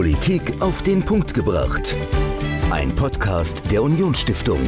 Politik auf den Punkt gebracht. Ein Podcast der Unionsstiftung.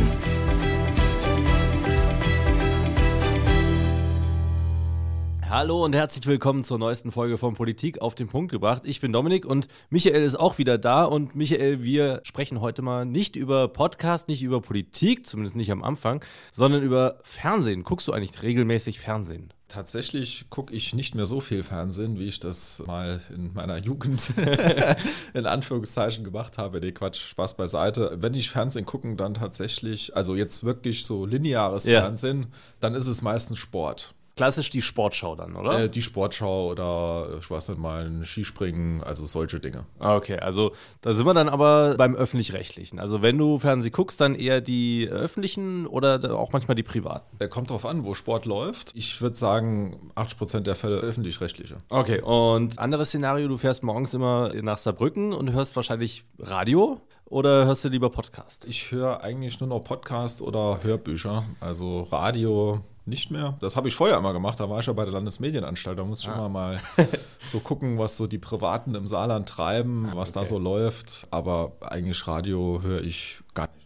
Hallo und herzlich willkommen zur neuesten Folge von Politik auf den Punkt gebracht. Ich bin Dominik und Michael ist auch wieder da. Und Michael, wir sprechen heute mal nicht über Podcast, nicht über Politik, zumindest nicht am Anfang, sondern über Fernsehen. Guckst du eigentlich regelmäßig Fernsehen? Tatsächlich gucke ich nicht mehr so viel Fernsehen, wie ich das mal in meiner Jugend in Anführungszeichen gemacht habe. Nee, Quatsch, Spaß beiseite. Wenn ich Fernsehen gucke, dann tatsächlich, also jetzt wirklich so lineares Ja. Fernsehen, dann ist es meistens Sport. Klassisch die Sportschau dann, oder? Äh, die Sportschau oder ich weiß nicht mal ein Skispringen, also solche Dinge. Ah, Okay, also da sind wir dann aber beim öffentlich-rechtlichen. Also wenn du Fernsehen guckst, dann eher die öffentlichen oder auch manchmal die privaten. Äh, Kommt drauf an, wo Sport läuft. Ich würde sagen, 80% der Fälle öffentlich-rechtliche. Okay, und anderes Szenario, du fährst morgens immer nach Saarbrücken und hörst wahrscheinlich Radio oder hörst du lieber Podcast? Ich höre eigentlich nur noch Podcasts oder Hörbücher, also Radio nicht mehr. Das habe ich vorher immer gemacht, da war ich ja bei der Landesmedienanstalt, da musste ich immer mal so gucken, was so die Privaten im Saarland treiben, was da okay. so läuft, aber eigentlich Radio höre ich gar nicht.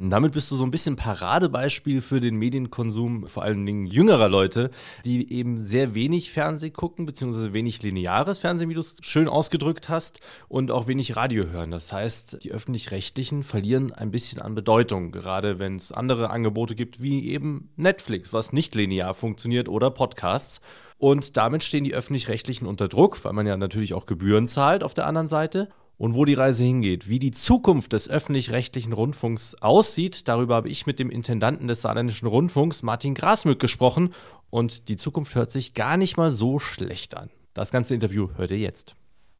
Und damit bist du so ein bisschen Paradebeispiel für den Medienkonsum, vor allen Dingen jüngerer Leute, die eben sehr wenig Fernsehen gucken, beziehungsweise wenig lineares Fernsehen, wie du es schön ausgedrückt hast, und auch wenig Radio hören. Das heißt, die öffentlich-rechtlichen verlieren ein bisschen an Bedeutung, gerade wenn es andere Angebote gibt, wie eben Netflix, was nicht linear funktioniert, oder Podcasts. Und damit stehen die öffentlich-rechtlichen unter Druck, weil man ja natürlich auch Gebühren zahlt auf der anderen Seite. Und wo die Reise hingeht, wie die Zukunft des öffentlich-rechtlichen Rundfunks aussieht, darüber habe ich mit dem Intendanten des Saarländischen Rundfunks, Martin Grasmück, gesprochen. Und die Zukunft hört sich gar nicht mal so schlecht an. Das ganze Interview hört ihr jetzt.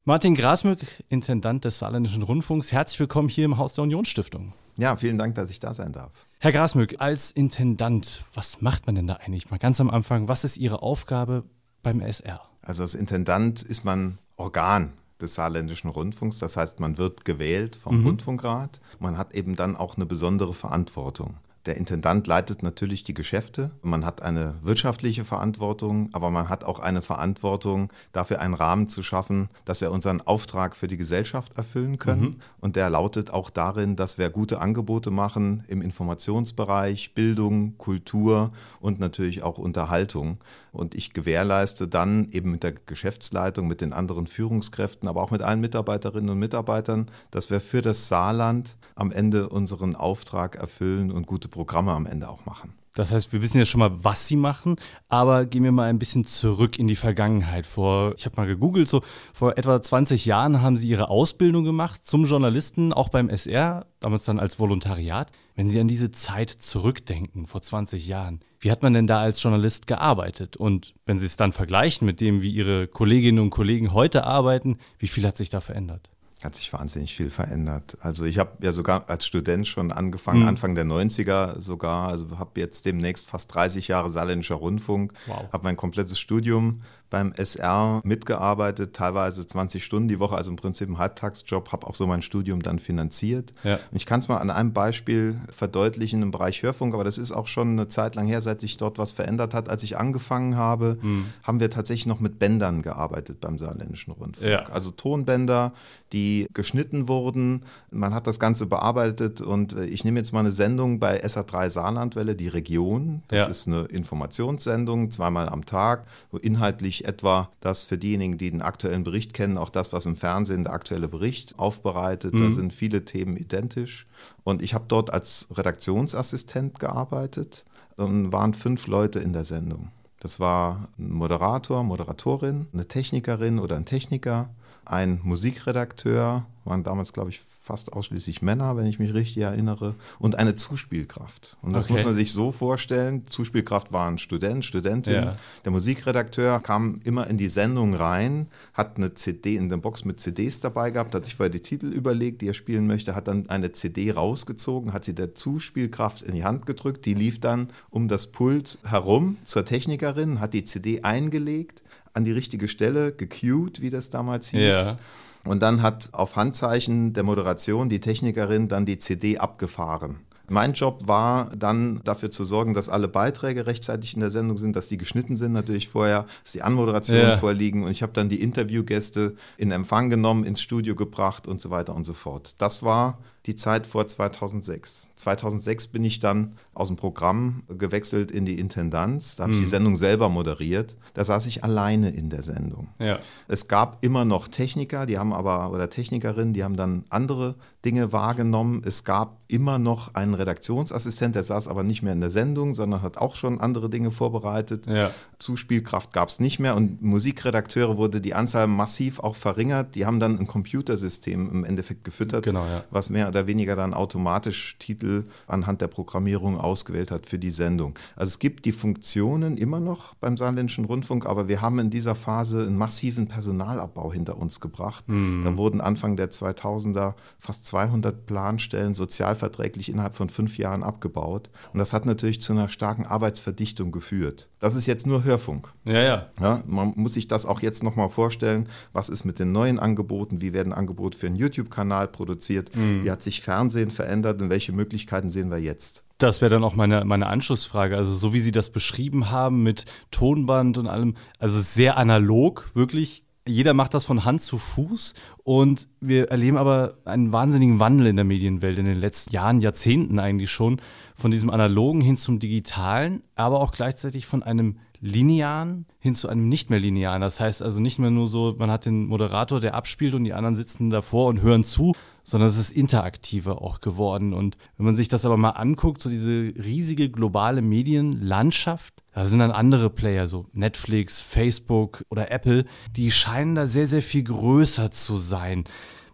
Martin Grasmück, Intendant des Saarländischen Rundfunks, herzlich willkommen hier im Haus der Unionsstiftung. Ja, vielen Dank, dass ich da sein darf. Herr Grasmück, als Intendant, was macht man denn da eigentlich? Mal ganz am Anfang, was ist Ihre Aufgabe beim SR? Also als Intendant ist man Organ des Saarländischen Rundfunks. Das heißt, man wird gewählt vom Rundfunkrat. Man hat eben dann auch eine besondere Verantwortung. Der Intendant leitet natürlich die Geschäfte. Man hat eine wirtschaftliche Verantwortung, aber man hat auch eine Verantwortung, dafür einen Rahmen zu schaffen, dass wir unseren Auftrag für die Gesellschaft erfüllen können. Und der lautet auch darin, dass wir gute Angebote machen im Informationsbereich, Bildung, Kultur und natürlich auch Unterhaltung. Und ich gewährleiste dann eben mit der Geschäftsleitung, mit den anderen Führungskräften, aber auch mit allen Mitarbeiterinnen und Mitarbeitern, dass wir für das Saarland am Ende unseren Auftrag erfüllen und gute Programme am Ende auch machen. Das heißt, wir wissen ja schon mal, was sie machen, aber gehen wir mal ein bisschen zurück in die Vergangenheit. Vor, ich habe mal gegoogelt, so vor etwa 20 Jahren haben sie ihre Ausbildung gemacht zum Journalisten, auch beim SR, damals dann als Volontariat. Wenn Sie an diese Zeit zurückdenken, vor 20 Jahren, wie hat man denn da als Journalist gearbeitet? Und wenn Sie es dann vergleichen mit dem, wie Ihre Kolleginnen und Kollegen heute arbeiten, wie viel hat sich da verändert? Hat sich wahnsinnig viel verändert. Also ich habe ja sogar als Student schon angefangen, Anfang der 90er sogar, also habe jetzt demnächst fast 30 Jahre saarländischer Rundfunk, Wow. habe mein komplettes Studium beim SR mitgearbeitet, teilweise 20 Stunden die Woche, also im Prinzip ein Halbtagsjob, habe auch so mein Studium dann finanziert. Ja. Und ich kann es mal an einem Beispiel verdeutlichen im Bereich Hörfunk, aber das ist auch schon eine Zeit lang her, seit sich dort was verändert hat. Als ich angefangen habe, haben wir tatsächlich noch mit Bändern gearbeitet beim saarländischen Rundfunk. Ja. Also Tonbänder, die geschnitten wurden. Man hat das Ganze bearbeitet und äh, ich nehme jetzt mal eine Sendung bei SA3 Saarlandwelle, die Region. Das Ja. ist eine Informationssendung, zweimal am Tag, wo inhaltlich etwa das für diejenigen, die den aktuellen Bericht kennen, auch das, was im Fernsehen der aktuelle Bericht aufbereitet. Da sind viele Themen identisch. Und ich habe dort als Redaktionsassistent gearbeitet und waren fünf Leute in der Sendung. Das war ein Moderator, Moderatorin, eine Technikerin oder ein Techniker, ein Musikredakteur, waren damals, glaube ich, fast ausschließlich Männer, wenn ich mich richtig erinnere, und eine Zuspielkraft. Und das Okay. muss man sich so vorstellen. Zuspielkraft war ein Student, Studentin. Ja. Der Musikredakteur kam immer in die Sendung rein, hat eine CD in der Box mit CDs dabei gehabt, hat sich vorher die Titel überlegt, die er spielen möchte, hat dann eine CD rausgezogen, hat sie der Zuspielkraft in die Hand gedrückt, die lief dann um das Pult herum zur Technikerin, hat die CD eingelegt, an die richtige Stelle, gecued, wie das damals hieß. Ja. Und dann hat auf Handzeichen der Moderation die Technikerin dann die CD abgefahren. Mein Job war dann dafür zu sorgen, dass alle Beiträge rechtzeitig in der Sendung sind, dass die geschnitten sind natürlich vorher, dass die Anmoderationen ja. vorliegen und ich habe dann die Interviewgäste in Empfang genommen, ins Studio gebracht und so weiter und so fort. Das war die Zeit vor 2006. 2006 bin ich dann aus dem Programm gewechselt in die Intendanz. Da habe ich die mhm. Sendung selber moderiert. Da saß ich alleine in der Sendung. Ja. Es gab immer noch Techniker, die haben aber, oder Technikerinnen, die haben dann andere Dinge wahrgenommen. Es gab immer noch einen Redaktionsassistent, der saß aber nicht mehr in der Sendung, sondern hat auch schon andere Dinge vorbereitet. Ja. Zuspielkraft gab es nicht mehr und Musikredakteure wurde die Anzahl massiv auch verringert. Die haben dann ein Computersystem im Endeffekt gefüttert, genau, ja. was mehr oder weniger dann automatisch Titel anhand der Programmierung ausgewählt hat für die Sendung. Also es gibt die Funktionen immer noch beim Saarländischen Rundfunk, aber wir haben in dieser Phase einen massiven Personalabbau hinter uns gebracht. Mhm. Da wurden Anfang der 2000er fast 200 Planstellen sozialverträglich innerhalb von fünf Jahren abgebaut. Und das hat natürlich zu einer starken Arbeitsverdichtung geführt. Das ist jetzt nur Hörfunk. Ja, ja. ja man muss sich das auch jetzt nochmal vorstellen. Was ist mit den neuen Angeboten? Wie werden Angebote für einen YouTube-Kanal produziert? Mhm. Wie hat sich Fernsehen verändert und welche Möglichkeiten sehen wir jetzt? Das wäre dann auch meine, meine Anschlussfrage. Also, so wie Sie das beschrieben haben mit Tonband und allem, also sehr analog, wirklich jeder macht das von Hand zu Fuß und wir erleben aber einen wahnsinnigen Wandel in der Medienwelt in den letzten Jahren, Jahrzehnten eigentlich schon, von diesem analogen hin zum digitalen, aber auch gleichzeitig von einem linearen hin zu einem nicht mehr linearen. Das heißt also nicht mehr nur so, man hat den Moderator, der abspielt und die anderen sitzen davor und hören zu, sondern es ist interaktiver auch geworden. Und wenn man sich das aber mal anguckt, so diese riesige globale Medienlandschaft, da sind dann andere Player, so Netflix, Facebook oder Apple, die scheinen da sehr, sehr viel größer zu sein.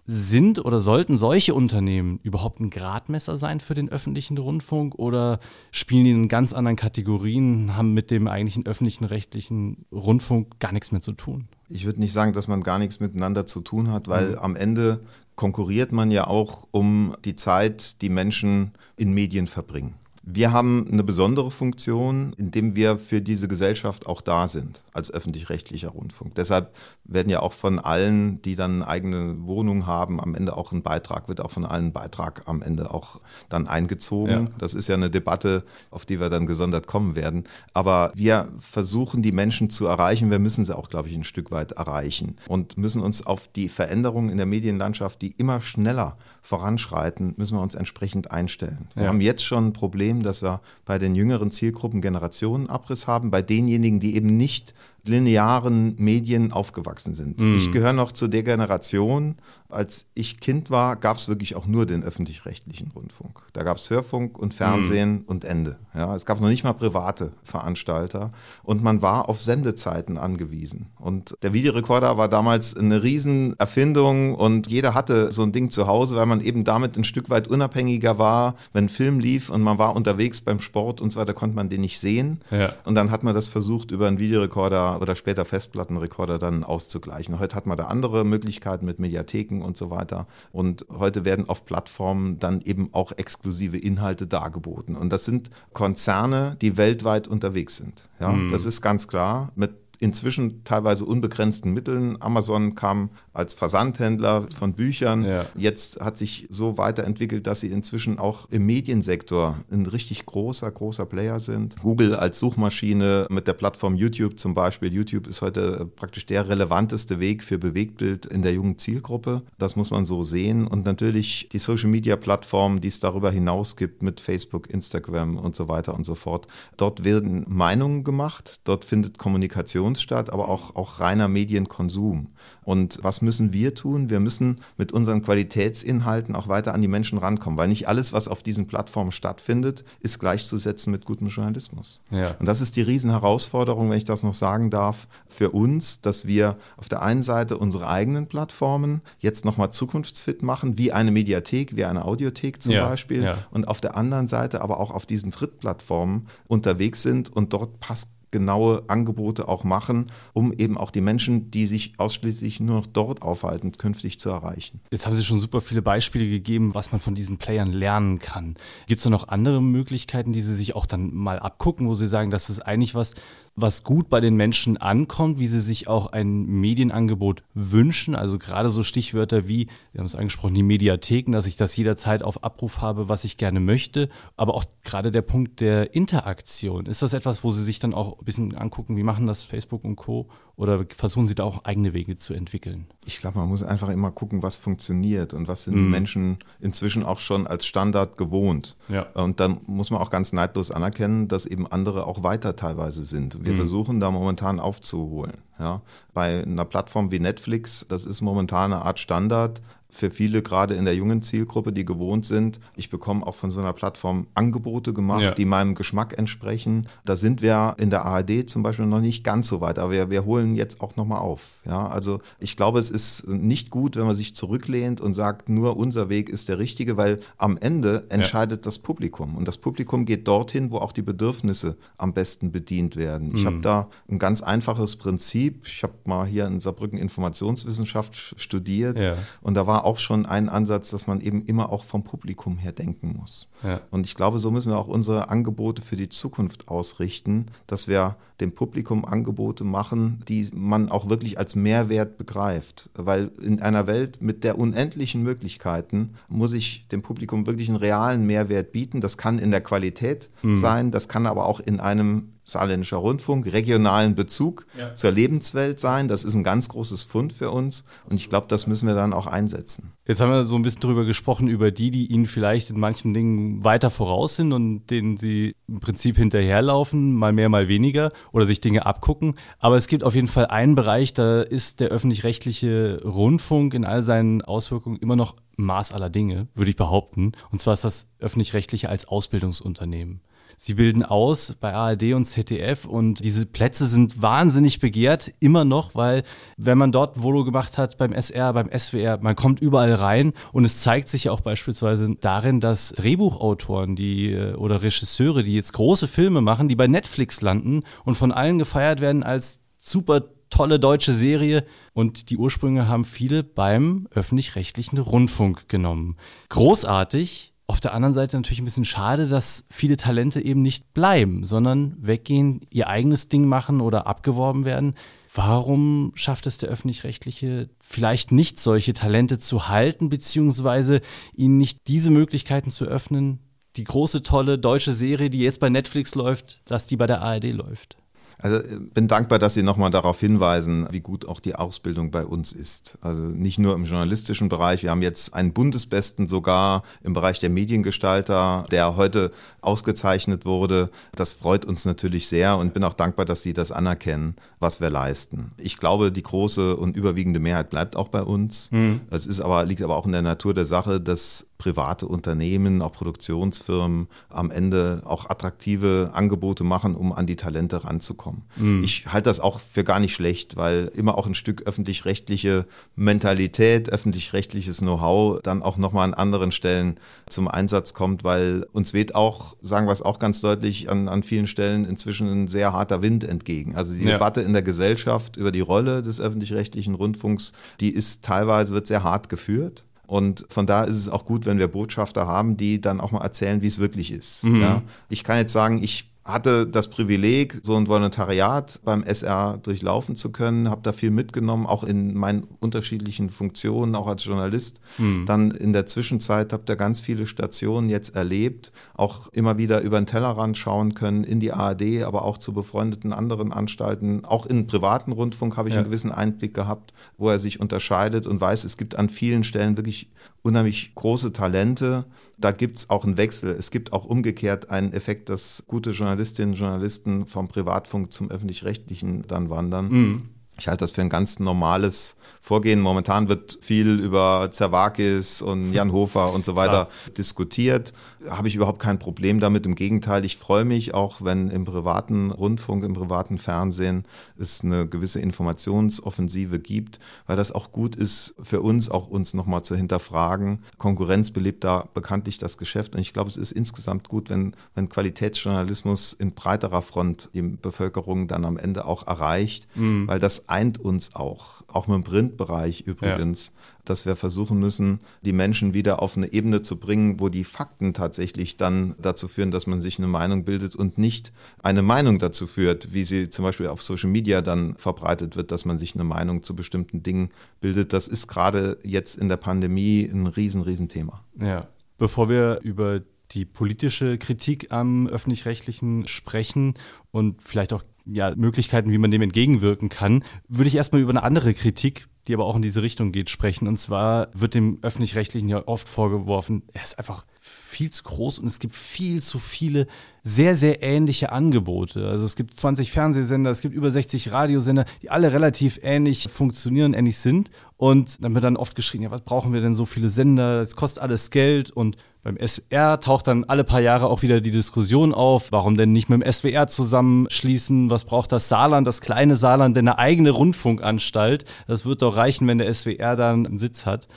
Sind oder sollten solche Unternehmen überhaupt ein Gradmesser sein für den öffentlichen Rundfunk oder spielen die in ganz anderen Kategorien, haben mit dem eigentlichen öffentlichen rechtlichen Rundfunk gar nichts mehr zu tun? Ich würde nicht sagen, dass man gar nichts miteinander zu tun hat, weil mhm. am Ende konkurriert man ja auch um die Zeit, die Menschen in Medien verbringen. Wir haben eine besondere Funktion, indem wir für diese Gesellschaft auch da sind, als öffentlich-rechtlicher Rundfunk. Deshalb werden ja auch von allen, die dann eine eigene Wohnung haben, am Ende auch ein Beitrag, wird auch von allen Beitrag am Ende auch dann eingezogen. Ja. Das ist ja eine Debatte, auf die wir dann gesondert kommen werden. Aber wir versuchen, die Menschen zu erreichen. Wir müssen sie auch, glaube ich, ein Stück weit erreichen und müssen uns auf die Veränderungen in der Medienlandschaft, die immer schneller voranschreiten, müssen wir uns entsprechend einstellen. Wir ja. haben jetzt schon ein Problem, dass wir bei den jüngeren Zielgruppen Generationenabriss haben, bei denjenigen, die eben nicht linearen Medien aufgewachsen sind. Mm. Ich gehöre noch zu der Generation, als ich Kind war, gab es wirklich auch nur den öffentlich-rechtlichen Rundfunk. Da gab es Hörfunk und Fernsehen mm. und Ende. Ja, es gab noch nicht mal private Veranstalter und man war auf Sendezeiten angewiesen. Und der Videorekorder war damals eine Riesenerfindung und jeder hatte so ein Ding zu Hause, weil man eben damit ein Stück weit unabhängiger war. Wenn ein Film lief und man war unterwegs beim Sport und so weiter, konnte man den nicht sehen. Ja. Und dann hat man das versucht, über einen Videorekorder oder später Festplattenrekorder dann auszugleichen. Heute hat man da andere Möglichkeiten mit Mediatheken und so weiter. Und heute werden auf Plattformen dann eben auch exklusive Inhalte dargeboten. Und das sind Konzerne, die weltweit unterwegs sind. Ja, mhm. das ist ganz klar. Mit inzwischen teilweise unbegrenzten Mitteln. Amazon kam als Versandhändler von Büchern. Ja. Jetzt hat sich so weiterentwickelt, dass sie inzwischen auch im Mediensektor ein richtig großer, großer Player sind. Google als Suchmaschine mit der Plattform YouTube zum Beispiel. YouTube ist heute praktisch der relevanteste Weg für Bewegtbild in der jungen Zielgruppe. Das muss man so sehen. Und natürlich die Social-Media-Plattformen, die es darüber hinaus gibt mit Facebook, Instagram und so weiter und so fort. Dort werden Meinungen gemacht, dort findet Kommunikation Informationsstaat, aber auch, auch reiner Medienkonsum. Und was müssen wir tun? Wir müssen mit unseren Qualitätsinhalten auch weiter an die Menschen rankommen, weil nicht alles, was auf diesen Plattformen stattfindet, ist gleichzusetzen mit gutem Journalismus. Ja. Und das ist die Riesenherausforderung, wenn ich das noch sagen darf, für uns, dass wir auf der einen Seite unsere eigenen Plattformen jetzt nochmal zukunftsfit machen, wie eine Mediathek, wie eine Audiothek zum ja, Beispiel, ja. und auf der anderen Seite aber auch auf diesen Drittplattformen unterwegs sind und dort passt genaue Angebote auch machen, um eben auch die Menschen, die sich ausschließlich nur noch dort aufhalten, künftig zu erreichen. Jetzt haben Sie schon super viele Beispiele gegeben, was man von diesen Playern lernen kann. Gibt es da noch andere Möglichkeiten, die Sie sich auch dann mal abgucken, wo Sie sagen, das ist eigentlich was, was gut bei den Menschen ankommt, wie sie sich auch ein Medienangebot wünschen. Also gerade so Stichwörter wie, wir haben es angesprochen, die Mediatheken, dass ich das jederzeit auf Abruf habe, was ich gerne möchte. Aber auch gerade der Punkt der Interaktion. Ist das etwas, wo Sie sich dann auch ein bisschen angucken, wie machen das Facebook und Co. Oder versuchen Sie da auch eigene Wege zu entwickeln? Ich glaube, man muss einfach immer gucken, was funktioniert und was sind mhm. die Menschen inzwischen auch schon als Standard gewohnt. Ja. Und dann muss man auch ganz neidlos anerkennen, dass eben andere auch weiter teilweise sind. Wir mhm. versuchen da momentan aufzuholen. Ja. Bei einer Plattform wie Netflix, das ist momentan eine Art Standard, für viele gerade in der jungen Zielgruppe, die gewohnt sind. Ich bekomme auch von so einer Plattform Angebote gemacht, ja. die meinem Geschmack entsprechen. Da sind wir in der ARD zum Beispiel noch nicht ganz so weit, aber wir, wir holen jetzt auch nochmal auf. Ja, also ich glaube, es ist nicht gut, wenn man sich zurücklehnt und sagt, nur unser Weg ist der richtige, weil am Ende entscheidet ja. das Publikum und das Publikum geht dorthin, wo auch die Bedürfnisse am besten bedient werden. Ich mhm. habe da ein ganz einfaches Prinzip. Ich habe mal hier in Saarbrücken Informationswissenschaft studiert ja. und da war auch schon ein Ansatz, dass man eben immer auch vom Publikum her denken muss. Ja. Und ich glaube, so müssen wir auch unsere Angebote für die Zukunft ausrichten, dass wir dem Publikum Angebote machen, die man auch wirklich als Mehrwert begreift. Weil in einer Welt mit der unendlichen Möglichkeiten muss ich dem Publikum wirklich einen realen Mehrwert bieten. Das kann in der Qualität mhm. sein, das kann aber auch in einem Saarländischer Rundfunk, regionalen Bezug ja. zur Lebenswelt sein. Das ist ein ganz großes Fund für uns und ich glaube, das müssen wir dann auch einsetzen. Jetzt haben wir so ein bisschen drüber gesprochen, über die, die Ihnen vielleicht in manchen Dingen weiter voraus sind und denen Sie im Prinzip hinterherlaufen, mal mehr, mal weniger oder sich Dinge abgucken. Aber es gibt auf jeden Fall einen Bereich, da ist der öffentlich-rechtliche Rundfunk in all seinen Auswirkungen immer noch Maß aller Dinge, würde ich behaupten. Und zwar ist das öffentlich-rechtliche als Ausbildungsunternehmen. Sie bilden aus bei ARD und ZDF und diese Plätze sind wahnsinnig begehrt, immer noch, weil wenn man dort Volo gemacht hat beim SR, beim SWR, man kommt überall rein und es zeigt sich ja auch beispielsweise darin, dass Drehbuchautoren die, äh, oder Regisseure, die jetzt große Filme machen, die bei Netflix landen und von allen gefeiert werden als super tolle deutsche Serie und die Ursprünge haben viele beim öffentlich-rechtlichen Rundfunk genommen. Großartig, auf der anderen Seite natürlich ein bisschen schade, dass viele Talente eben nicht bleiben, sondern weggehen, ihr eigenes Ding machen oder abgeworben werden. Warum schafft es der öffentlich-rechtliche vielleicht nicht, solche Talente zu halten, beziehungsweise ihnen nicht diese Möglichkeiten zu öffnen, die große, tolle deutsche Serie, die jetzt bei Netflix läuft, dass die bei der ARD läuft? Also äh, bin dankbar, dass Sie nochmal darauf hinweisen, wie gut auch die Ausbildung bei uns ist. Also nicht nur im journalistischen Bereich. Wir haben jetzt einen Bundesbesten sogar im Bereich der Mediengestalter, der heute ausgezeichnet wurde. Das freut uns natürlich sehr und bin auch dankbar, dass Sie das anerkennen, was wir leisten. Ich glaube, die große und überwiegende Mehrheit bleibt auch bei uns. Mhm. Es ist aber, liegt aber auch in der Natur der Sache, dass private Unternehmen, auch Produktionsfirmen am Ende auch attraktive Angebote machen, um an die Talente ranzukommen. Mhm. Ich halte das auch für gar nicht schlecht, weil immer auch ein Stück öffentlich-rechtliche Mentalität, öffentlich-rechtliches Know-how dann auch nochmal an anderen Stellen zum Einsatz kommt, weil uns weht auch, sagen wir es auch ganz deutlich, an, an vielen Stellen inzwischen ein sehr harter Wind entgegen. Also die ja. Debatte in der Gesellschaft über die Rolle des öffentlich-rechtlichen Rundfunks, die ist teilweise, wird sehr hart geführt. Und von da ist es auch gut, wenn wir Botschafter haben, die dann auch mal erzählen, wie es wirklich ist. Mhm. Ja? Ich kann jetzt sagen, ich hatte das Privileg, so ein Volontariat beim SR durchlaufen zu können, habe da viel mitgenommen, auch in meinen unterschiedlichen Funktionen, auch als Journalist. Mhm. Dann in der Zwischenzeit habe da ganz viele Stationen jetzt erlebt, auch immer wieder über den Tellerrand schauen können, in die ARD, aber auch zu befreundeten anderen Anstalten. Auch in privaten Rundfunk habe ich ja. einen gewissen Einblick gehabt, wo er sich unterscheidet und weiß, es gibt an vielen Stellen wirklich unheimlich große Talente. Da gibt es auch einen Wechsel. Es gibt auch umgekehrt einen Effekt, dass gute Journalistinnen und Journalisten vom Privatfunk zum öffentlich-rechtlichen dann wandern. Mhm. Ich halte das für ein ganz normales Vorgehen. Momentan wird viel über Zerwakis und Jan Hofer und so weiter ja. diskutiert. Habe ich überhaupt kein Problem damit. Im Gegenteil, ich freue mich auch, wenn im privaten Rundfunk, im privaten Fernsehen es eine gewisse Informationsoffensive gibt, weil das auch gut ist für uns, auch uns nochmal zu hinterfragen. Konkurrenz belebt da bekanntlich das Geschäft. Und ich glaube, es ist insgesamt gut, wenn, wenn Qualitätsjournalismus in breiterer Front die Bevölkerung dann am Ende auch erreicht, mhm. weil das das eint uns auch, auch mit dem Printbereich übrigens, ja. dass wir versuchen müssen, die Menschen wieder auf eine Ebene zu bringen, wo die Fakten tatsächlich dann dazu führen, dass man sich eine Meinung bildet und nicht eine Meinung dazu führt, wie sie zum Beispiel auf Social Media dann verbreitet wird, dass man sich eine Meinung zu bestimmten Dingen bildet. Das ist gerade jetzt in der Pandemie ein riesen, riesen Thema. Ja. Bevor wir über die politische Kritik am öffentlich-rechtlichen sprechen und vielleicht auch ja, Möglichkeiten, wie man dem entgegenwirken kann, würde ich erstmal über eine andere Kritik, die aber auch in diese Richtung geht, sprechen. Und zwar wird dem öffentlich-rechtlichen ja oft vorgeworfen, er ist einfach viel zu groß und es gibt viel zu viele sehr, sehr ähnliche Angebote. Also es gibt 20 Fernsehsender, es gibt über 60 Radiosender, die alle relativ ähnlich funktionieren, ähnlich sind. Und dann wird dann oft geschrien, ja, was brauchen wir denn so viele Sender? Es kostet alles Geld und beim SR taucht dann alle paar Jahre auch wieder die Diskussion auf, warum denn nicht mit dem SWR zusammenschließen? Was braucht das Saarland, das kleine Saarland, denn eine eigene Rundfunkanstalt? Das wird doch reichen, wenn der SWR dann einen Sitz hat.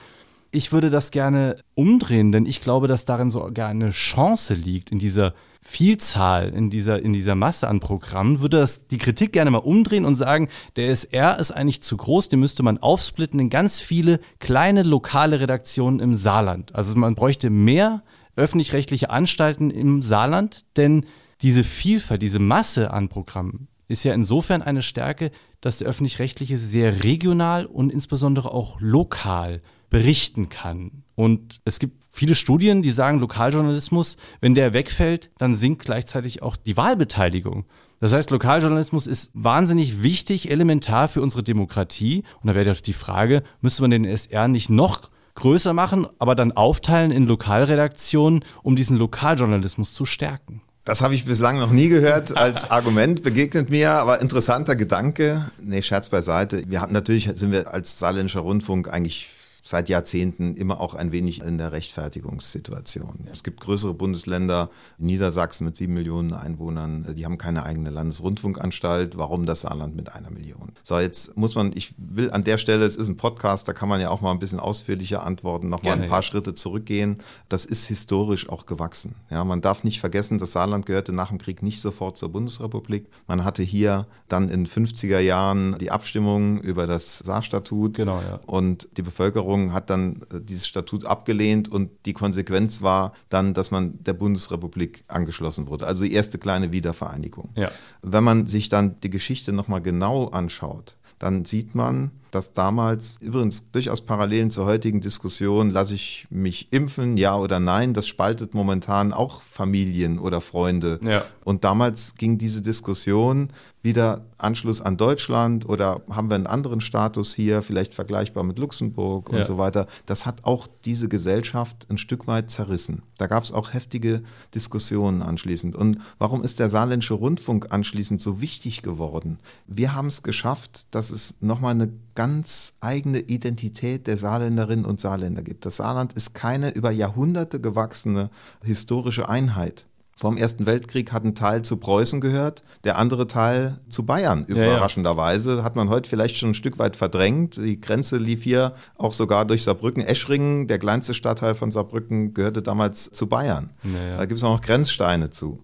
Ich würde das gerne umdrehen, denn ich glaube, dass darin sogar eine Chance liegt in dieser Vielzahl, in dieser, in dieser Masse an Programmen, würde das die Kritik gerne mal umdrehen und sagen, der SR ist eigentlich zu groß, den müsste man aufsplitten in ganz viele kleine lokale Redaktionen im Saarland. Also man bräuchte mehr öffentlich-rechtliche Anstalten im Saarland, denn diese Vielfalt, diese Masse an Programmen ist ja insofern eine Stärke, dass der öffentlich-rechtliche sehr regional und insbesondere auch lokal berichten kann. Und es gibt viele Studien, die sagen, Lokaljournalismus, wenn der wegfällt, dann sinkt gleichzeitig auch die Wahlbeteiligung. Das heißt, Lokaljournalismus ist wahnsinnig wichtig, elementar für unsere Demokratie. Und da wäre doch die Frage, müsste man den SR nicht noch größer machen, aber dann aufteilen in Lokalredaktionen, um diesen Lokaljournalismus zu stärken? Das habe ich bislang noch nie gehört als Argument, begegnet mir, aber interessanter Gedanke. Nee, Scherz beiseite. Wir hatten natürlich, sind wir als saarländischer Rundfunk eigentlich seit Jahrzehnten immer auch ein wenig in der Rechtfertigungssituation. Ja. Es gibt größere Bundesländer, Niedersachsen mit sieben Millionen Einwohnern, die haben keine eigene Landesrundfunkanstalt. Warum das Saarland mit einer Million? So, jetzt muss man, ich will an der Stelle, es ist ein Podcast, da kann man ja auch mal ein bisschen ausführlicher antworten, noch Gerne, mal ein paar ja. Schritte zurückgehen. Das ist historisch auch gewachsen. Ja, man darf nicht vergessen, das Saarland gehörte nach dem Krieg nicht sofort zur Bundesrepublik. Man hatte hier dann in 50er Jahren die Abstimmung über das Saarstatut. Genau, ja. Und die Bevölkerung Regierung hat dann äh, dieses Statut abgelehnt und die Konsequenz war dann, dass man der Bundesrepublik angeschlossen wurde. Also die erste kleine Wiedervereinigung. Ja. Wenn man sich dann die Geschichte nochmal genau anschaut, dann sieht man, dass damals, übrigens durchaus Parallelen zur heutigen Diskussion, lasse ich mich impfen, ja oder nein, das spaltet momentan auch Familien oder Freunde. Ja. Und damals ging diese Diskussion wieder Anschluss an Deutschland oder haben wir einen anderen Status hier, vielleicht vergleichbar mit Luxemburg und ja. so weiter. Das hat auch diese Gesellschaft ein Stück weit zerrissen. Da gab es auch heftige Diskussionen anschließend. Und warum ist der saarländische Rundfunk anschließend so wichtig geworden? Wir haben es geschafft, dass es nochmal eine ganz eigene Identität der Saarländerinnen und Saarländer gibt. Das Saarland ist keine über Jahrhunderte gewachsene historische Einheit. Vor dem Ersten Weltkrieg hat ein Teil zu Preußen gehört, der andere Teil zu Bayern. Überraschenderweise ja, ja. hat man heute vielleicht schon ein Stück weit verdrängt. Die Grenze lief hier auch sogar durch Saarbrücken. Eschringen, der kleinste Stadtteil von Saarbrücken, gehörte damals zu Bayern. Ja, da gibt es auch noch Grenzsteine zu.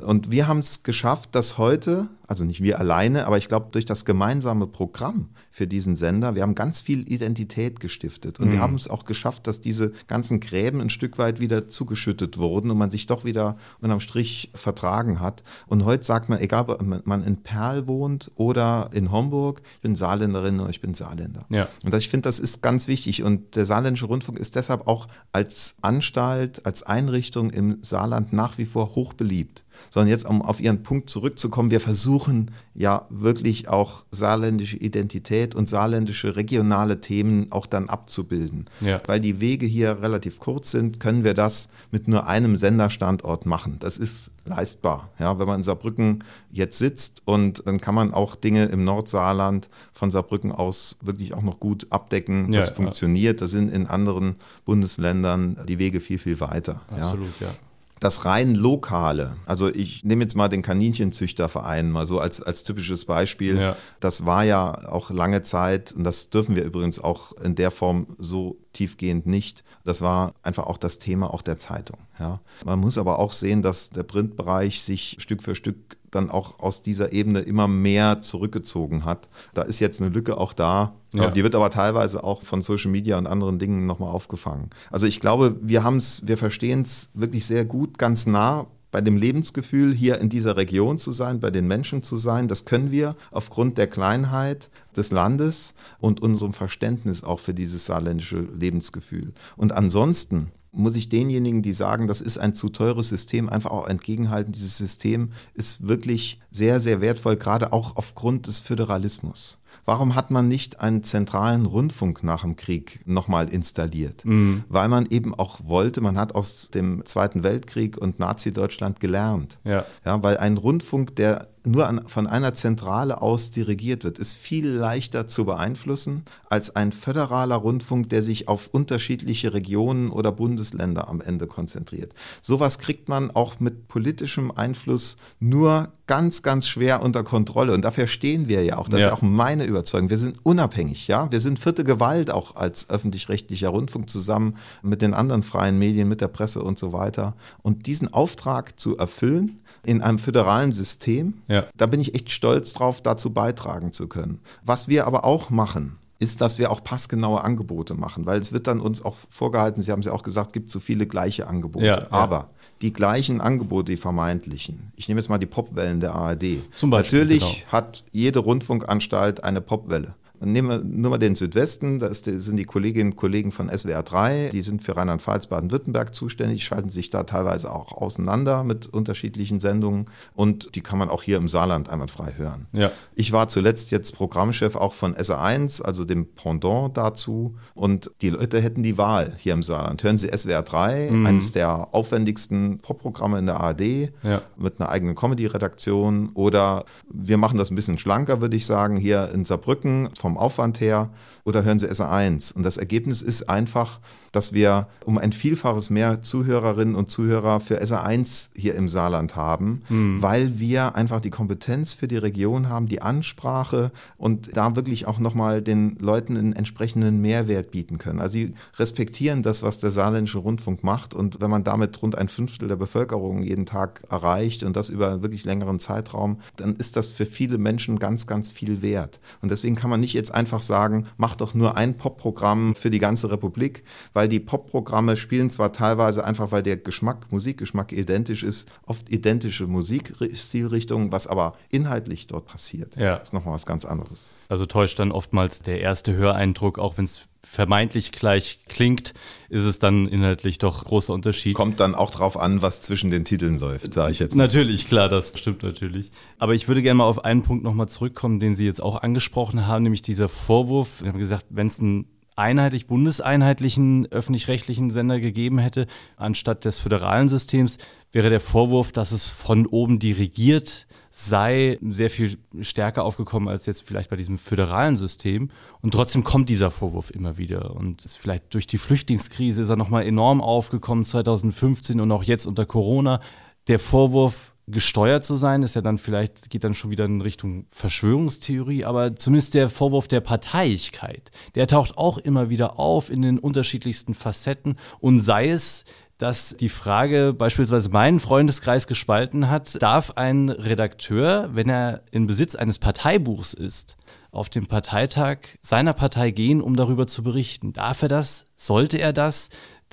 Und wir haben es geschafft, dass heute also nicht wir alleine, aber ich glaube durch das gemeinsame Programm für diesen Sender, wir haben ganz viel Identität gestiftet und mhm. wir haben es auch geschafft, dass diese ganzen Gräben ein Stück weit wieder zugeschüttet wurden und man sich doch wieder unterm Strich vertragen hat. Und heute sagt man, egal ob man in Perl wohnt oder in Homburg, ich bin Saarländerin oder ich bin Saarländer. Ja. Und ich finde, das ist ganz wichtig und der Saarländische Rundfunk ist deshalb auch als Anstalt, als Einrichtung im Saarland nach wie vor hoch beliebt sondern jetzt, um auf Ihren Punkt zurückzukommen, wir versuchen ja wirklich auch saarländische Identität und saarländische regionale Themen auch dann abzubilden. Ja. Weil die Wege hier relativ kurz sind, können wir das mit nur einem Senderstandort machen. Das ist leistbar. Ja, wenn man in Saarbrücken jetzt sitzt und dann kann man auch Dinge im Nordsaarland von Saarbrücken aus wirklich auch noch gut abdecken. Das ja, funktioniert. Ja. Da sind in anderen Bundesländern die Wege viel, viel weiter. Absolut, ja. ja das rein lokale, also ich nehme jetzt mal den Kaninchenzüchterverein mal so als, als typisches Beispiel. Ja. Das war ja auch lange Zeit, und das dürfen wir übrigens auch in der Form so tiefgehend nicht. Das war einfach auch das Thema auch der Zeitung. Ja. Man muss aber auch sehen, dass der Printbereich sich Stück für Stück dann auch aus dieser Ebene immer mehr zurückgezogen hat. Da ist jetzt eine Lücke auch da. Ja. Die wird aber teilweise auch von Social Media und anderen Dingen nochmal aufgefangen. Also ich glaube, wir haben es, wir verstehen es wirklich sehr gut, ganz nah bei dem Lebensgefühl hier in dieser Region zu sein, bei den Menschen zu sein. Das können wir aufgrund der Kleinheit des Landes und unserem Verständnis auch für dieses saarländische Lebensgefühl. Und ansonsten muss ich denjenigen, die sagen, das ist ein zu teures System, einfach auch entgegenhalten. Dieses System ist wirklich sehr, sehr wertvoll, gerade auch aufgrund des Föderalismus. Warum hat man nicht einen zentralen Rundfunk nach dem Krieg nochmal installiert? Mhm. Weil man eben auch wollte, man hat aus dem Zweiten Weltkrieg und Nazi-Deutschland gelernt. Ja. ja. Weil ein Rundfunk, der nur an, von einer Zentrale aus dirigiert wird, ist viel leichter zu beeinflussen als ein föderaler Rundfunk, der sich auf unterschiedliche Regionen oder Bundesländer am Ende konzentriert. Sowas kriegt man auch mit politischem Einfluss nur ganz, ganz schwer unter Kontrolle. Und dafür stehen wir ja auch. Das ja. ist auch meine Überzeugung. Wir sind unabhängig, ja. Wir sind vierte Gewalt auch als öffentlich-rechtlicher Rundfunk zusammen mit den anderen freien Medien, mit der Presse und so weiter. Und diesen Auftrag zu erfüllen in einem föderalen System, ja. Da bin ich echt stolz drauf, dazu beitragen zu können. Was wir aber auch machen, ist, dass wir auch passgenaue Angebote machen, weil es wird dann uns auch vorgehalten, Sie haben es ja auch gesagt, gibt zu viele gleiche Angebote. Ja, aber ja. die gleichen Angebote, die vermeintlichen, ich nehme jetzt mal die Popwellen der ARD. Zum Beispiel, Natürlich genau. hat jede Rundfunkanstalt eine Popwelle. Dann nehmen wir nur mal den Südwesten, da ist, sind die Kolleginnen und Kollegen von SWR 3, die sind für Rheinland-Pfalz, Baden-Württemberg zuständig, schalten sich da teilweise auch auseinander mit unterschiedlichen Sendungen und die kann man auch hier im Saarland einwandfrei hören. Ja. Ich war zuletzt jetzt Programmchef auch von SA1, also dem Pendant dazu und die Leute hätten die Wahl hier im Saarland. Hören Sie SWR 3, mhm. eines der aufwendigsten Popprogramme in der ARD ja. mit einer eigenen Comedy-Redaktion oder wir machen das ein bisschen schlanker, würde ich sagen, hier in Saarbrücken vom vom Aufwand her oder hören Sie SA1. Und das Ergebnis ist einfach, dass wir um ein Vielfaches mehr Zuhörerinnen und Zuhörer für SA1 hier im Saarland haben, mhm. weil wir einfach die Kompetenz für die Region haben, die Ansprache und da wirklich auch nochmal den Leuten einen entsprechenden Mehrwert bieten können. Also sie respektieren das, was der saarländische Rundfunk macht und wenn man damit rund ein Fünftel der Bevölkerung jeden Tag erreicht und das über einen wirklich längeren Zeitraum, dann ist das für viele Menschen ganz, ganz viel wert. Und deswegen kann man nicht jetzt einfach sagen, mach doch nur ein Popprogramm für die ganze Republik, weil die Popprogramme spielen zwar teilweise einfach, weil der Geschmack, Musikgeschmack identisch ist, oft identische Musikstilrichtungen, was aber inhaltlich dort passiert, ja. ist nochmal was ganz anderes. Also täuscht dann oftmals der erste Höreindruck, auch wenn es vermeintlich gleich klingt, ist es dann inhaltlich doch großer Unterschied. Kommt dann auch drauf an, was zwischen den Titeln läuft, sage ich jetzt mal. Natürlich, klar, das stimmt natürlich. Aber ich würde gerne mal auf einen Punkt nochmal zurückkommen, den Sie jetzt auch angesprochen haben, nämlich dieser Vorwurf. Sie haben gesagt, wenn es einen einheitlich bundeseinheitlichen öffentlich-rechtlichen Sender gegeben hätte, anstatt des föderalen Systems, wäre der Vorwurf, dass es von oben dirigiert sei sehr viel stärker aufgekommen als jetzt vielleicht bei diesem föderalen System. Und trotzdem kommt dieser Vorwurf immer wieder. Und vielleicht durch die Flüchtlingskrise ist er nochmal enorm aufgekommen 2015 und auch jetzt unter Corona. Der Vorwurf, gesteuert zu sein, ist ja dann vielleicht, geht dann schon wieder in Richtung Verschwörungstheorie, aber zumindest der Vorwurf der Parteiigkeit, der taucht auch immer wieder auf in den unterschiedlichsten Facetten und sei es dass die Frage beispielsweise meinen Freundeskreis gespalten hat, darf ein Redakteur, wenn er in Besitz eines Parteibuchs ist, auf den Parteitag seiner Partei gehen, um darüber zu berichten? Darf er das? Sollte er das?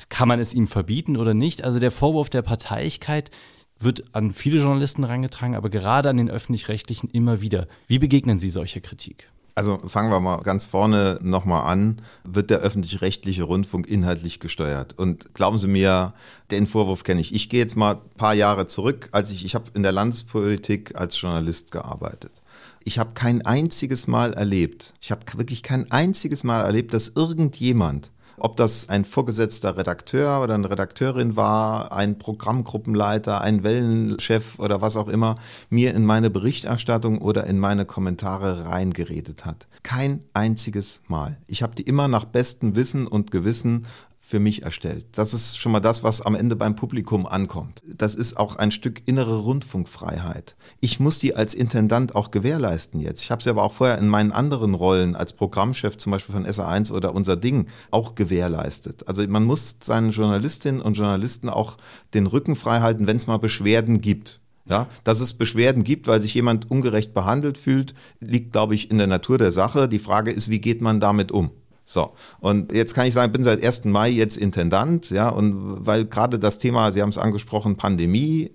Kann man es ihm verbieten oder nicht? Also der Vorwurf der Parteiigkeit wird an viele Journalisten herangetragen, aber gerade an den öffentlich-rechtlichen immer wieder. Wie begegnen Sie solcher Kritik? Also fangen wir mal ganz vorne nochmal an. Wird der öffentlich-rechtliche Rundfunk inhaltlich gesteuert? Und glauben Sie mir, den Vorwurf kenne ich. Ich gehe jetzt mal ein paar Jahre zurück, als ich, ich habe in der Landespolitik als Journalist gearbeitet. Ich habe kein einziges Mal erlebt, ich habe wirklich kein einziges Mal erlebt, dass irgendjemand ob das ein vorgesetzter Redakteur oder eine Redakteurin war, ein Programmgruppenleiter, ein Wellenchef oder was auch immer, mir in meine Berichterstattung oder in meine Kommentare reingeredet hat. Kein einziges Mal. Ich habe die immer nach bestem Wissen und Gewissen für mich erstellt. Das ist schon mal das, was am Ende beim Publikum ankommt. Das ist auch ein Stück innere Rundfunkfreiheit. Ich muss die als Intendant auch gewährleisten jetzt. Ich habe sie aber auch vorher in meinen anderen Rollen als Programmchef zum Beispiel von SA1 oder Unser Ding auch gewährleistet. Also man muss seinen Journalistinnen und Journalisten auch den Rücken frei halten, wenn es mal Beschwerden gibt. Ja, dass es Beschwerden gibt, weil sich jemand ungerecht behandelt fühlt, liegt, glaube ich, in der Natur der Sache. Die Frage ist, wie geht man damit um? So, und jetzt kann ich sagen, ich bin seit 1. Mai jetzt Intendant, ja, und weil gerade das Thema, Sie haben es angesprochen, Pandemie,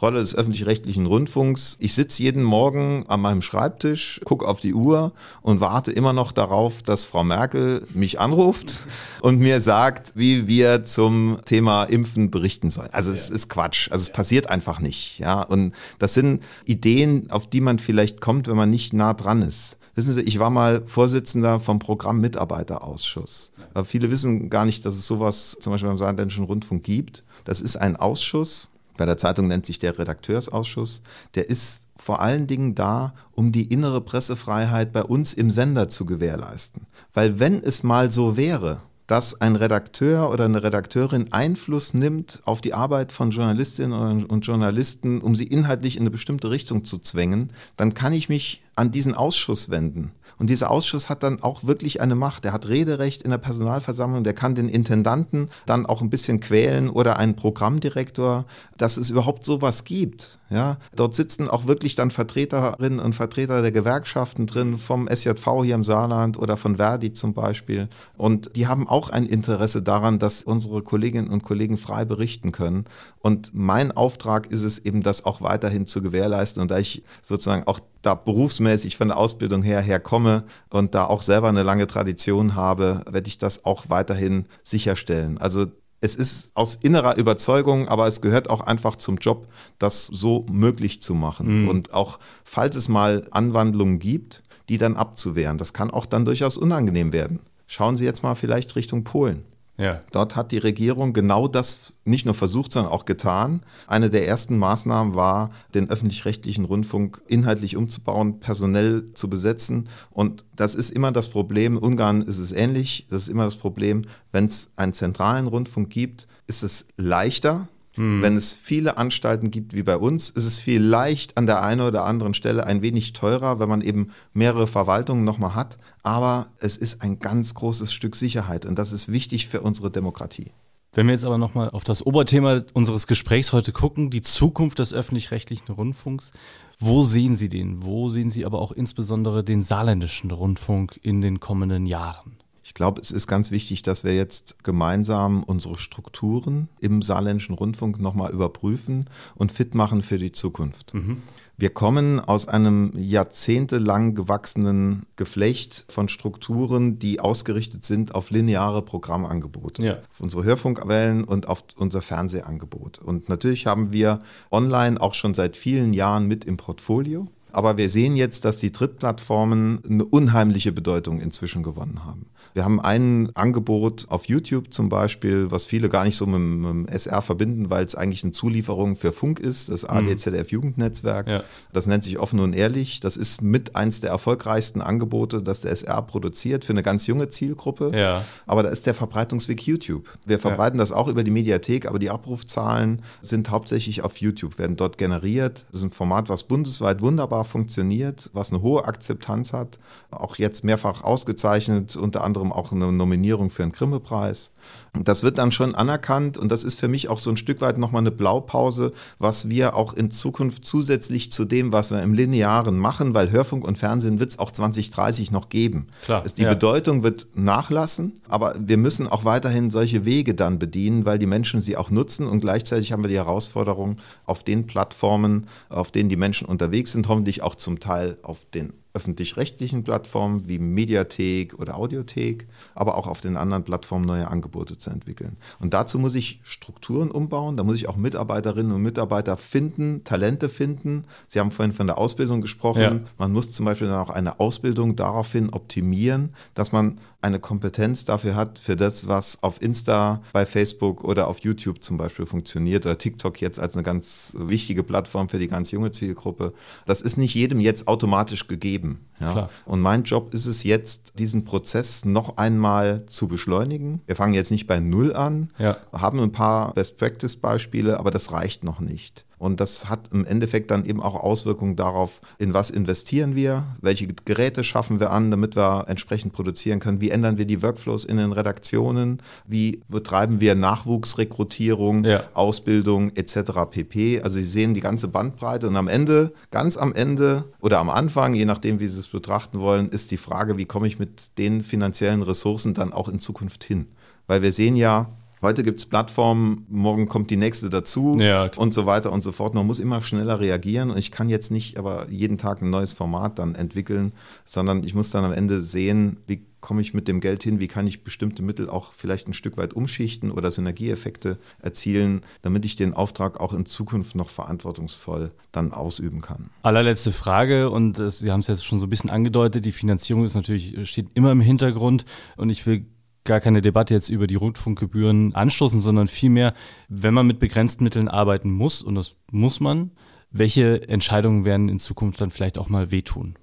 Rolle des öffentlich-rechtlichen Rundfunks, ich sitze jeden Morgen an meinem Schreibtisch, gucke auf die Uhr und warte immer noch darauf, dass Frau Merkel mich anruft und mir sagt, wie wir zum Thema Impfen berichten sollen. Also es ist Quatsch, also es passiert einfach nicht, ja, und das sind Ideen, auf die man vielleicht kommt, wenn man nicht nah dran ist. Wissen Sie, ich war mal Vorsitzender vom Programm Mitarbeiterausschuss. Aber viele wissen gar nicht, dass es sowas zum Beispiel beim Saarländischen Rundfunk gibt. Das ist ein Ausschuss, bei der Zeitung nennt sich der Redakteursausschuss. Der ist vor allen Dingen da, um die innere Pressefreiheit bei uns im Sender zu gewährleisten. Weil wenn es mal so wäre, dass ein Redakteur oder eine Redakteurin Einfluss nimmt auf die Arbeit von Journalistinnen und Journalisten, um sie inhaltlich in eine bestimmte Richtung zu zwängen, dann kann ich mich an diesen Ausschuss wenden. Und dieser Ausschuss hat dann auch wirklich eine Macht. Der hat Rederecht in der Personalversammlung, der kann den Intendanten dann auch ein bisschen quälen oder einen Programmdirektor, dass es überhaupt sowas gibt. Ja, dort sitzen auch wirklich dann Vertreterinnen und Vertreter der Gewerkschaften drin, vom SJV hier im Saarland oder von Verdi zum Beispiel. Und die haben auch ein Interesse daran, dass unsere Kolleginnen und Kollegen frei berichten können. Und mein Auftrag ist es eben, das auch weiterhin zu gewährleisten. Und da ich sozusagen auch da berufsmäßig von der Ausbildung her herkomme und da auch selber eine lange Tradition habe, werde ich das auch weiterhin sicherstellen. Also es ist aus innerer Überzeugung, aber es gehört auch einfach zum Job, das so möglich zu machen. Mhm. Und auch falls es mal Anwandlungen gibt, die dann abzuwehren. Das kann auch dann durchaus unangenehm werden. Schauen Sie jetzt mal vielleicht Richtung Polen. Ja. Dort hat die Regierung genau das nicht nur versucht, sondern auch getan. Eine der ersten Maßnahmen war, den öffentlich-rechtlichen Rundfunk inhaltlich umzubauen, personell zu besetzen. Und das ist immer das Problem. In Ungarn ist es ähnlich. Das ist immer das Problem. Wenn es einen zentralen Rundfunk gibt, ist es leichter, hm. Wenn es viele Anstalten gibt wie bei uns, ist es vielleicht an der einen oder anderen Stelle ein wenig teurer, wenn man eben mehrere Verwaltungen nochmal hat. Aber es ist ein ganz großes Stück Sicherheit und das ist wichtig für unsere Demokratie. Wenn wir jetzt aber nochmal auf das Oberthema unseres Gesprächs heute gucken, die Zukunft des öffentlich-rechtlichen Rundfunks, wo sehen Sie den? Wo sehen Sie aber auch insbesondere den saarländischen Rundfunk in den kommenden Jahren? Ich glaube, es ist ganz wichtig, dass wir jetzt gemeinsam unsere Strukturen im saarländischen Rundfunk nochmal überprüfen und fit machen für die Zukunft. Mhm. Wir kommen aus einem jahrzehntelang gewachsenen Geflecht von Strukturen, die ausgerichtet sind auf lineare Programmangebote, ja. auf unsere Hörfunkwellen und auf unser Fernsehangebot. Und natürlich haben wir online auch schon seit vielen Jahren mit im Portfolio. Aber wir sehen jetzt, dass die Drittplattformen eine unheimliche Bedeutung inzwischen gewonnen haben. Wir haben ein Angebot auf YouTube zum Beispiel, was viele gar nicht so mit, mit dem SR verbinden, weil es eigentlich eine Zulieferung für Funk ist, das ADZF Jugendnetzwerk. Ja. Das nennt sich offen und ehrlich. Das ist mit eins der erfolgreichsten Angebote, das der SR produziert für eine ganz junge Zielgruppe. Ja. Aber da ist der Verbreitungsweg YouTube. Wir verbreiten ja. das auch über die Mediathek, aber die Abrufzahlen sind hauptsächlich auf YouTube, werden dort generiert. Das ist ein Format, was bundesweit wunderbar funktioniert, was eine hohe Akzeptanz hat, auch jetzt mehrfach ausgezeichnet, unter anderem anderem auch eine Nominierung für einen Grimme-Preis. Das wird dann schon anerkannt und das ist für mich auch so ein Stück weit nochmal eine Blaupause, was wir auch in Zukunft zusätzlich zu dem, was wir im Linearen machen, weil Hörfunk und Fernsehen wird es auch 2030 noch geben. Klar, die ja. Bedeutung wird nachlassen, aber wir müssen auch weiterhin solche Wege dann bedienen, weil die Menschen sie auch nutzen und gleichzeitig haben wir die Herausforderung auf den Plattformen, auf denen die Menschen unterwegs sind, hoffentlich auch zum Teil auf den öffentlich-rechtlichen Plattformen wie Mediathek oder Audiothek, aber auch auf den anderen Plattformen neue Angebote zu entwickeln. Und dazu muss ich Strukturen umbauen, da muss ich auch Mitarbeiterinnen und Mitarbeiter finden, Talente finden. Sie haben vorhin von der Ausbildung gesprochen. Ja. Man muss zum Beispiel dann auch eine Ausbildung daraufhin optimieren, dass man eine Kompetenz dafür hat, für das, was auf Insta, bei Facebook oder auf YouTube zum Beispiel funktioniert oder TikTok jetzt als eine ganz wichtige Plattform für die ganz junge Zielgruppe. Das ist nicht jedem jetzt automatisch gegeben. Ja? Und mein Job ist es jetzt, diesen Prozess noch einmal zu beschleunigen. Wir fangen jetzt nicht bei Null an, ja. haben ein paar Best-Practice-Beispiele, aber das reicht noch nicht. Und das hat im Endeffekt dann eben auch Auswirkungen darauf, in was investieren wir, welche Geräte schaffen wir an, damit wir entsprechend produzieren können, wie ändern wir die Workflows in den Redaktionen, wie betreiben wir Nachwuchsrekrutierung, ja. Ausbildung etc. pp. Also Sie sehen die ganze Bandbreite und am Ende, ganz am Ende oder am Anfang, je nachdem, wie Sie es betrachten wollen, ist die Frage, wie komme ich mit den finanziellen Ressourcen dann auch in Zukunft hin? Weil wir sehen ja, Heute gibt es Plattformen, morgen kommt die nächste dazu ja, und so weiter und so fort. Man muss immer schneller reagieren und ich kann jetzt nicht aber jeden Tag ein neues Format dann entwickeln, sondern ich muss dann am Ende sehen, wie komme ich mit dem Geld hin, wie kann ich bestimmte Mittel auch vielleicht ein Stück weit umschichten oder Synergieeffekte erzielen, damit ich den Auftrag auch in Zukunft noch verantwortungsvoll dann ausüben kann. Allerletzte Frage und äh, Sie haben es jetzt schon so ein bisschen angedeutet, die Finanzierung ist natürlich, steht immer im Hintergrund und ich will gar keine Debatte jetzt über die Rundfunkgebühren anstoßen, sondern vielmehr, wenn man mit begrenzten Mitteln arbeiten muss, und das muss man, welche Entscheidungen werden in Zukunft dann vielleicht auch mal wehtun?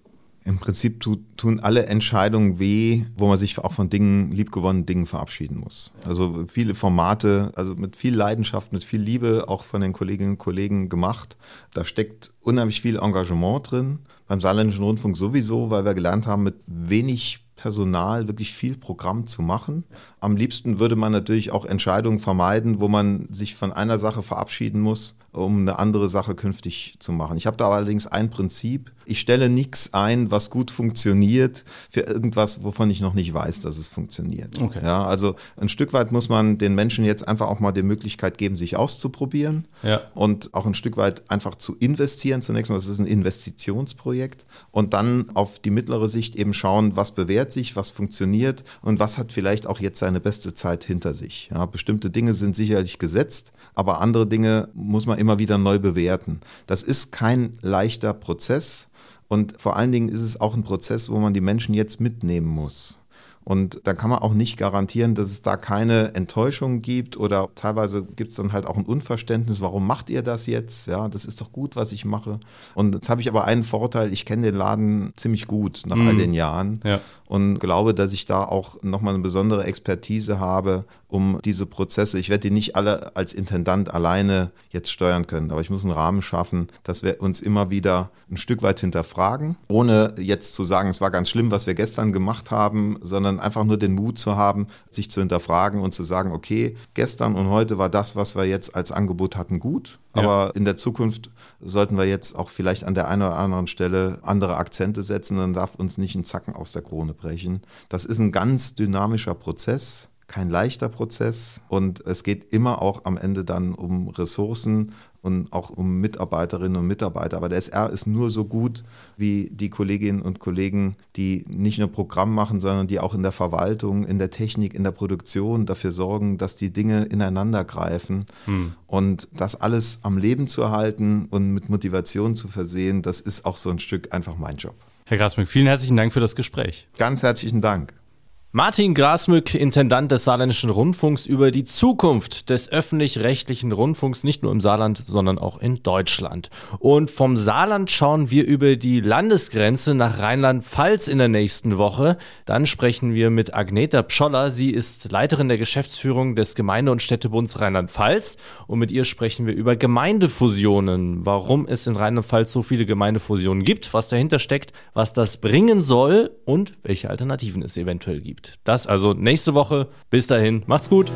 Im Prinzip tun alle Entscheidungen weh, wo man sich auch von Dingen, liebgewonnenen Dingen verabschieden muss. Also viele Formate, also mit viel Leidenschaft, mit viel Liebe auch von den Kolleginnen und Kollegen gemacht. Da steckt unheimlich viel Engagement drin. Beim Saarländischen Rundfunk sowieso, weil wir gelernt haben, mit wenig Personal wirklich viel Programm zu machen. Am liebsten würde man natürlich auch Entscheidungen vermeiden, wo man sich von einer Sache verabschieden muss, um eine andere Sache künftig zu machen. Ich habe da allerdings ein Prinzip. Ich stelle nichts ein, was gut funktioniert, für irgendwas, wovon ich noch nicht weiß, dass es funktioniert. Okay. Ja, also ein Stück weit muss man den Menschen jetzt einfach auch mal die Möglichkeit geben, sich auszuprobieren ja. und auch ein Stück weit einfach zu investieren. Zunächst mal, das ist ein Investitionsprojekt und dann auf die mittlere Sicht eben schauen, was bewährt sich, was funktioniert und was hat vielleicht auch jetzt seine beste Zeit hinter sich. Ja, bestimmte Dinge sind sicherlich gesetzt, aber andere Dinge muss man immer wieder neu bewerten. Das ist kein leichter Prozess und vor allen Dingen ist es auch ein Prozess, wo man die Menschen jetzt mitnehmen muss. Und da kann man auch nicht garantieren, dass es da keine Enttäuschung gibt oder teilweise gibt es dann halt auch ein Unverständnis, warum macht ihr das jetzt? Ja, das ist doch gut, was ich mache. Und jetzt habe ich aber einen Vorteil, ich kenne den Laden ziemlich gut nach mhm. all den Jahren ja. und glaube, dass ich da auch nochmal eine besondere Expertise habe, um diese Prozesse, ich werde die nicht alle als Intendant alleine jetzt steuern können, aber ich muss einen Rahmen schaffen, dass wir uns immer wieder ein Stück weit hinterfragen, ohne jetzt zu sagen, es war ganz schlimm, was wir gestern gemacht haben, sondern einfach nur den Mut zu haben, sich zu hinterfragen und zu sagen, okay, gestern und heute war das, was wir jetzt als Angebot hatten, gut, aber ja. in der Zukunft sollten wir jetzt auch vielleicht an der einen oder anderen Stelle andere Akzente setzen, dann darf uns nicht ein Zacken aus der Krone brechen. Das ist ein ganz dynamischer Prozess kein leichter Prozess und es geht immer auch am Ende dann um Ressourcen und auch um Mitarbeiterinnen und Mitarbeiter. Aber der SR ist nur so gut wie die Kolleginnen und Kollegen, die nicht nur Programm machen, sondern die auch in der Verwaltung, in der Technik, in der Produktion dafür sorgen, dass die Dinge ineinander greifen. Hm. Und das alles am Leben zu erhalten und mit Motivation zu versehen, das ist auch so ein Stück einfach mein Job. Herr Grasmück, vielen herzlichen Dank für das Gespräch. Ganz herzlichen Dank. Martin Grasmück, Intendant des Saarländischen Rundfunks, über die Zukunft des öffentlich-rechtlichen Rundfunks, nicht nur im Saarland, sondern auch in Deutschland. Und vom Saarland schauen wir über die Landesgrenze nach Rheinland-Pfalz in der nächsten Woche. Dann sprechen wir mit Agneta Pscholler. Sie ist Leiterin der Geschäftsführung des Gemeinde- und Städtebunds Rheinland-Pfalz. Und mit ihr sprechen wir über Gemeindefusionen, warum es in Rheinland-Pfalz so viele Gemeindefusionen gibt, was dahinter steckt, was das bringen soll und welche Alternativen es eventuell gibt gibt. Das also nächste Woche. Bis dahin, macht's gut.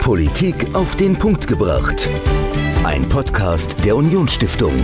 Politik auf den Punkt gebracht. Ein Podcast der Unionsstiftung.